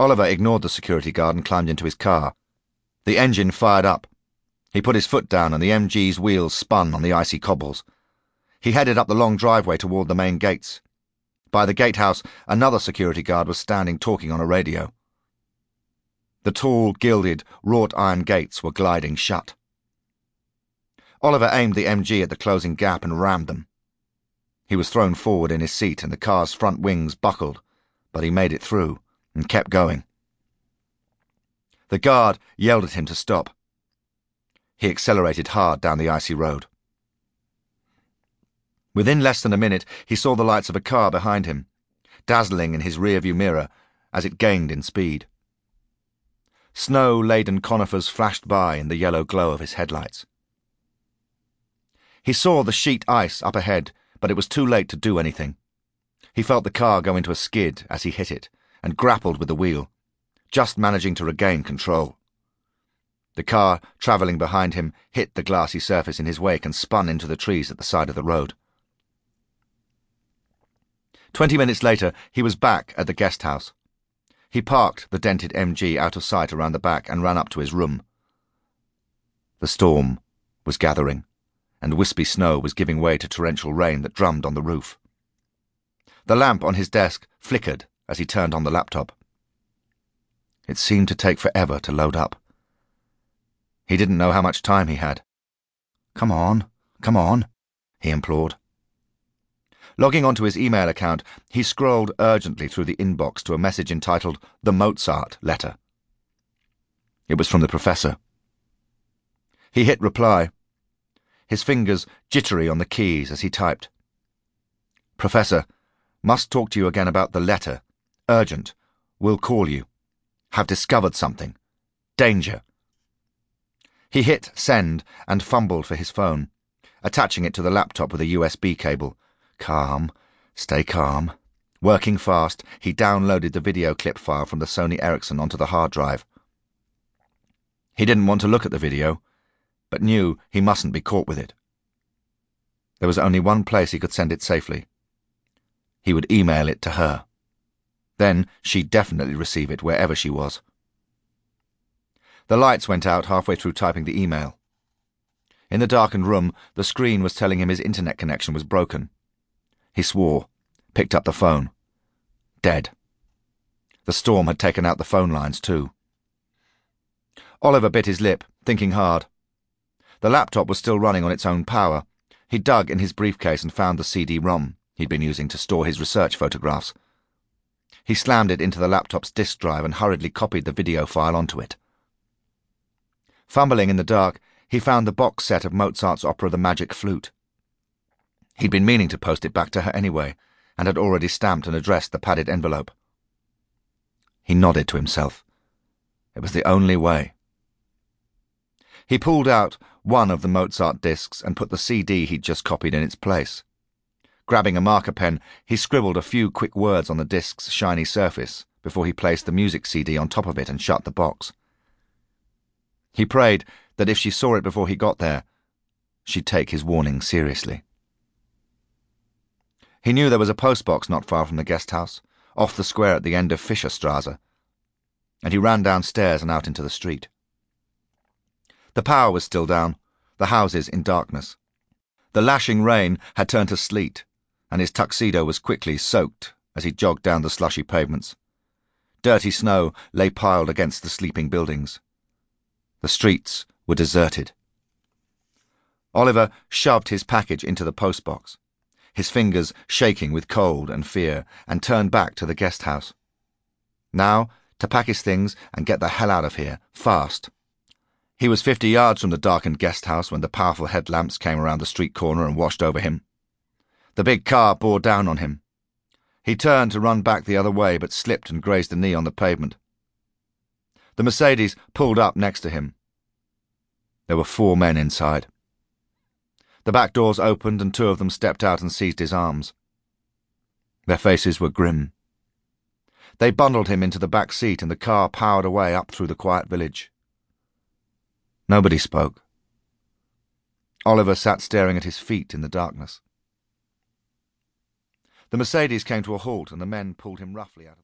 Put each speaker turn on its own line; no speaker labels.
Oliver ignored the security guard and climbed into his car. The engine fired up. He put his foot down and the MG's wheels spun on the icy cobbles. He headed up the long driveway toward the main gates. By the gatehouse, another security guard was standing talking on a radio. The tall, gilded, wrought iron gates were gliding shut. Oliver aimed the MG at the closing gap and rammed them. He was thrown forward in his seat and the car's front wings buckled, but he made it through and kept going. The guard yelled at him to stop. He accelerated hard down the icy road. Within less than a minute, he saw the lights of a car behind him, dazzling in his rearview mirror as it gained in speed. Snow-laden conifers flashed by in the yellow glow of his headlights. He saw the sheet ice up ahead, but it was too late to do anything. He felt the car go into a skid as he hit it, and grappled with the wheel, just managing to regain control. The car, travelling behind him, hit the glassy surface in his wake and spun into the trees at the side of the road. Twenty minutes later, he was back at the guest house. He parked the dented MG out of sight around the back and ran up to his room. The storm was gathering, and wispy snow was giving way to torrential rain that drummed on the roof. The lamp on his desk flickered as he turned on the laptop. It seemed to take forever to load up. He didn't know how much time he had. Come on, come on, he implored. Logging onto his email account, he scrolled urgently through the inbox to a message entitled The Mozart Letter. It was from the professor. He hit reply, his fingers jittery on the keys as he typed. Professor, must talk to you again about the letter. Urgent. Will call you. Have discovered something. Danger. He hit send and fumbled for his phone, attaching it to the laptop with a USB cable. Calm. Stay calm. Working fast, he downloaded the video clip file from the Sony Ericsson onto the hard drive. He didn't want to look at the video, but knew he mustn't be caught with it. There was only one place he could send it safely. He would email it to her. Then she'd definitely receive it wherever she was. The lights went out halfway through typing the email. In the darkened room, the screen was telling him his internet connection was broken. He swore, picked up the phone. Dead. The storm had taken out the phone lines, too. Oliver bit his lip, thinking hard. The laptop was still running on its own power. He dug in his briefcase and found the CD-ROM he'd been using to store his research photographs. He slammed it into the laptop's disk drive and hurriedly copied the video file onto it. Fumbling in the dark, he found the box set of Mozart's opera The Magic Flute. He'd been meaning to post it back to her anyway, and had already stamped and addressed the padded envelope. He nodded to himself. It was the only way. He pulled out one of the Mozart discs and put the CD he'd just copied in its place. Grabbing a marker pen, he scribbled a few quick words on the disc's shiny surface before he placed the music CD on top of it and shut the box. He prayed that if she saw it before he got there, she'd take his warning seriously. He knew there was a postbox not far from the guest house, off the square at the end of Fischerstrasse, and he ran downstairs and out into the street. The power was still down, the houses in darkness. The lashing rain had turned to sleet, and his tuxedo was quickly soaked as he jogged down the slushy pavements. Dirty snow lay piled against the sleeping buildings. The streets were deserted. Oliver shoved his package into the postbox his fingers shaking with cold and fear, and turned back to the guest house. Now, to pack his things and get the hell out of here, fast. He was fifty yards from the darkened guest house when the powerful headlamps came around the street corner and washed over him. The big car bore down on him. He turned to run back the other way, but slipped and grazed a knee on the pavement. The Mercedes pulled up next to him. There were four men inside. The back doors opened and two of them stepped out and seized his arms. Their faces were grim. They bundled him into the back seat and the car powered away up through the quiet village. Nobody spoke. Oliver sat staring at his feet in the darkness. The Mercedes came to a halt and the men pulled him roughly out of